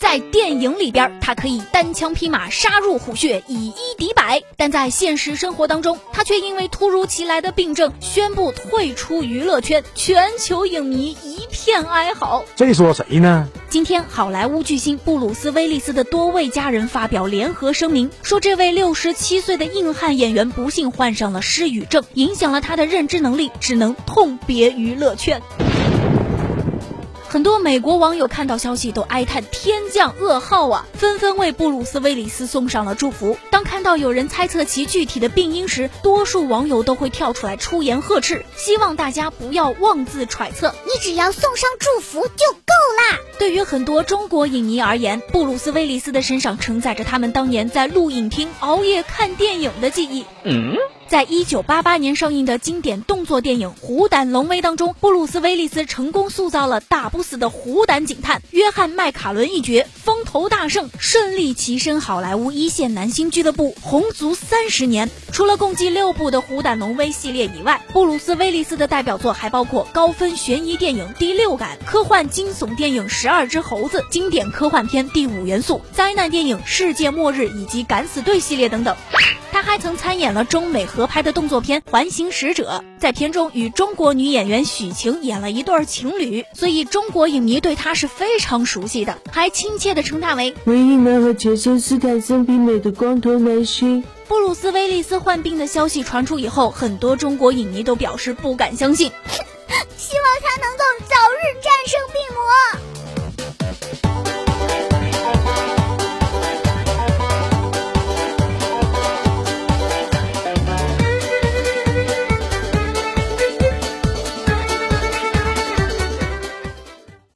在电影里边，他可以单枪匹马杀入虎穴，以一敌百；但在现实生活当中，他却因为突如其来的病症宣布退出娱乐圈，全球影迷一片哀嚎。这说谁呢？今天，好莱坞巨星布鲁斯·威利斯的多位家人发表联合声明，说这位六十七岁的硬汉演员不幸患上了失语症，影响了他的认知能力，只能痛别娱乐圈。很多美国网友看到消息都哀叹天降噩耗啊，纷纷为布鲁斯·威利斯送上了祝福。当看到有人猜测其具体的病因时，多数网友都会跳出来出言呵斥，希望大家不要妄自揣测，你只要送上祝福就够啦。对于很多中国影迷而言，布鲁斯·威利斯的身上承载着他们当年在录影厅熬夜看电影的记忆。嗯。在一九八八年上映的经典动作电影《虎胆龙威》当中，布鲁斯·威利斯成功塑造了打不死的虎胆警探约翰·麦卡伦一角，风头大盛，顺利跻身好莱坞一线男星俱乐部，红足三十年。除了共计六部的《虎胆龙威》系列以外，布鲁斯·威利斯的代表作还包括高分悬疑电影《第六感》、科幻惊悚电影《十二只猴子》、经典科幻片《第五元素》、灾难电影《世界末日》以及《敢死队》系列等等。他还曾参演了中美合拍的动作片《环形使者》，在片中与中国女演员许晴演了一对情侣，所以中国影迷对他是非常熟悉的，还亲切地称他为“唯一能和杰森斯坦森媲美的光头男星”。布鲁斯·威利斯患病的消息传出以后，很多中国影迷都表示不敢相信，希望他能够早日战胜病魔。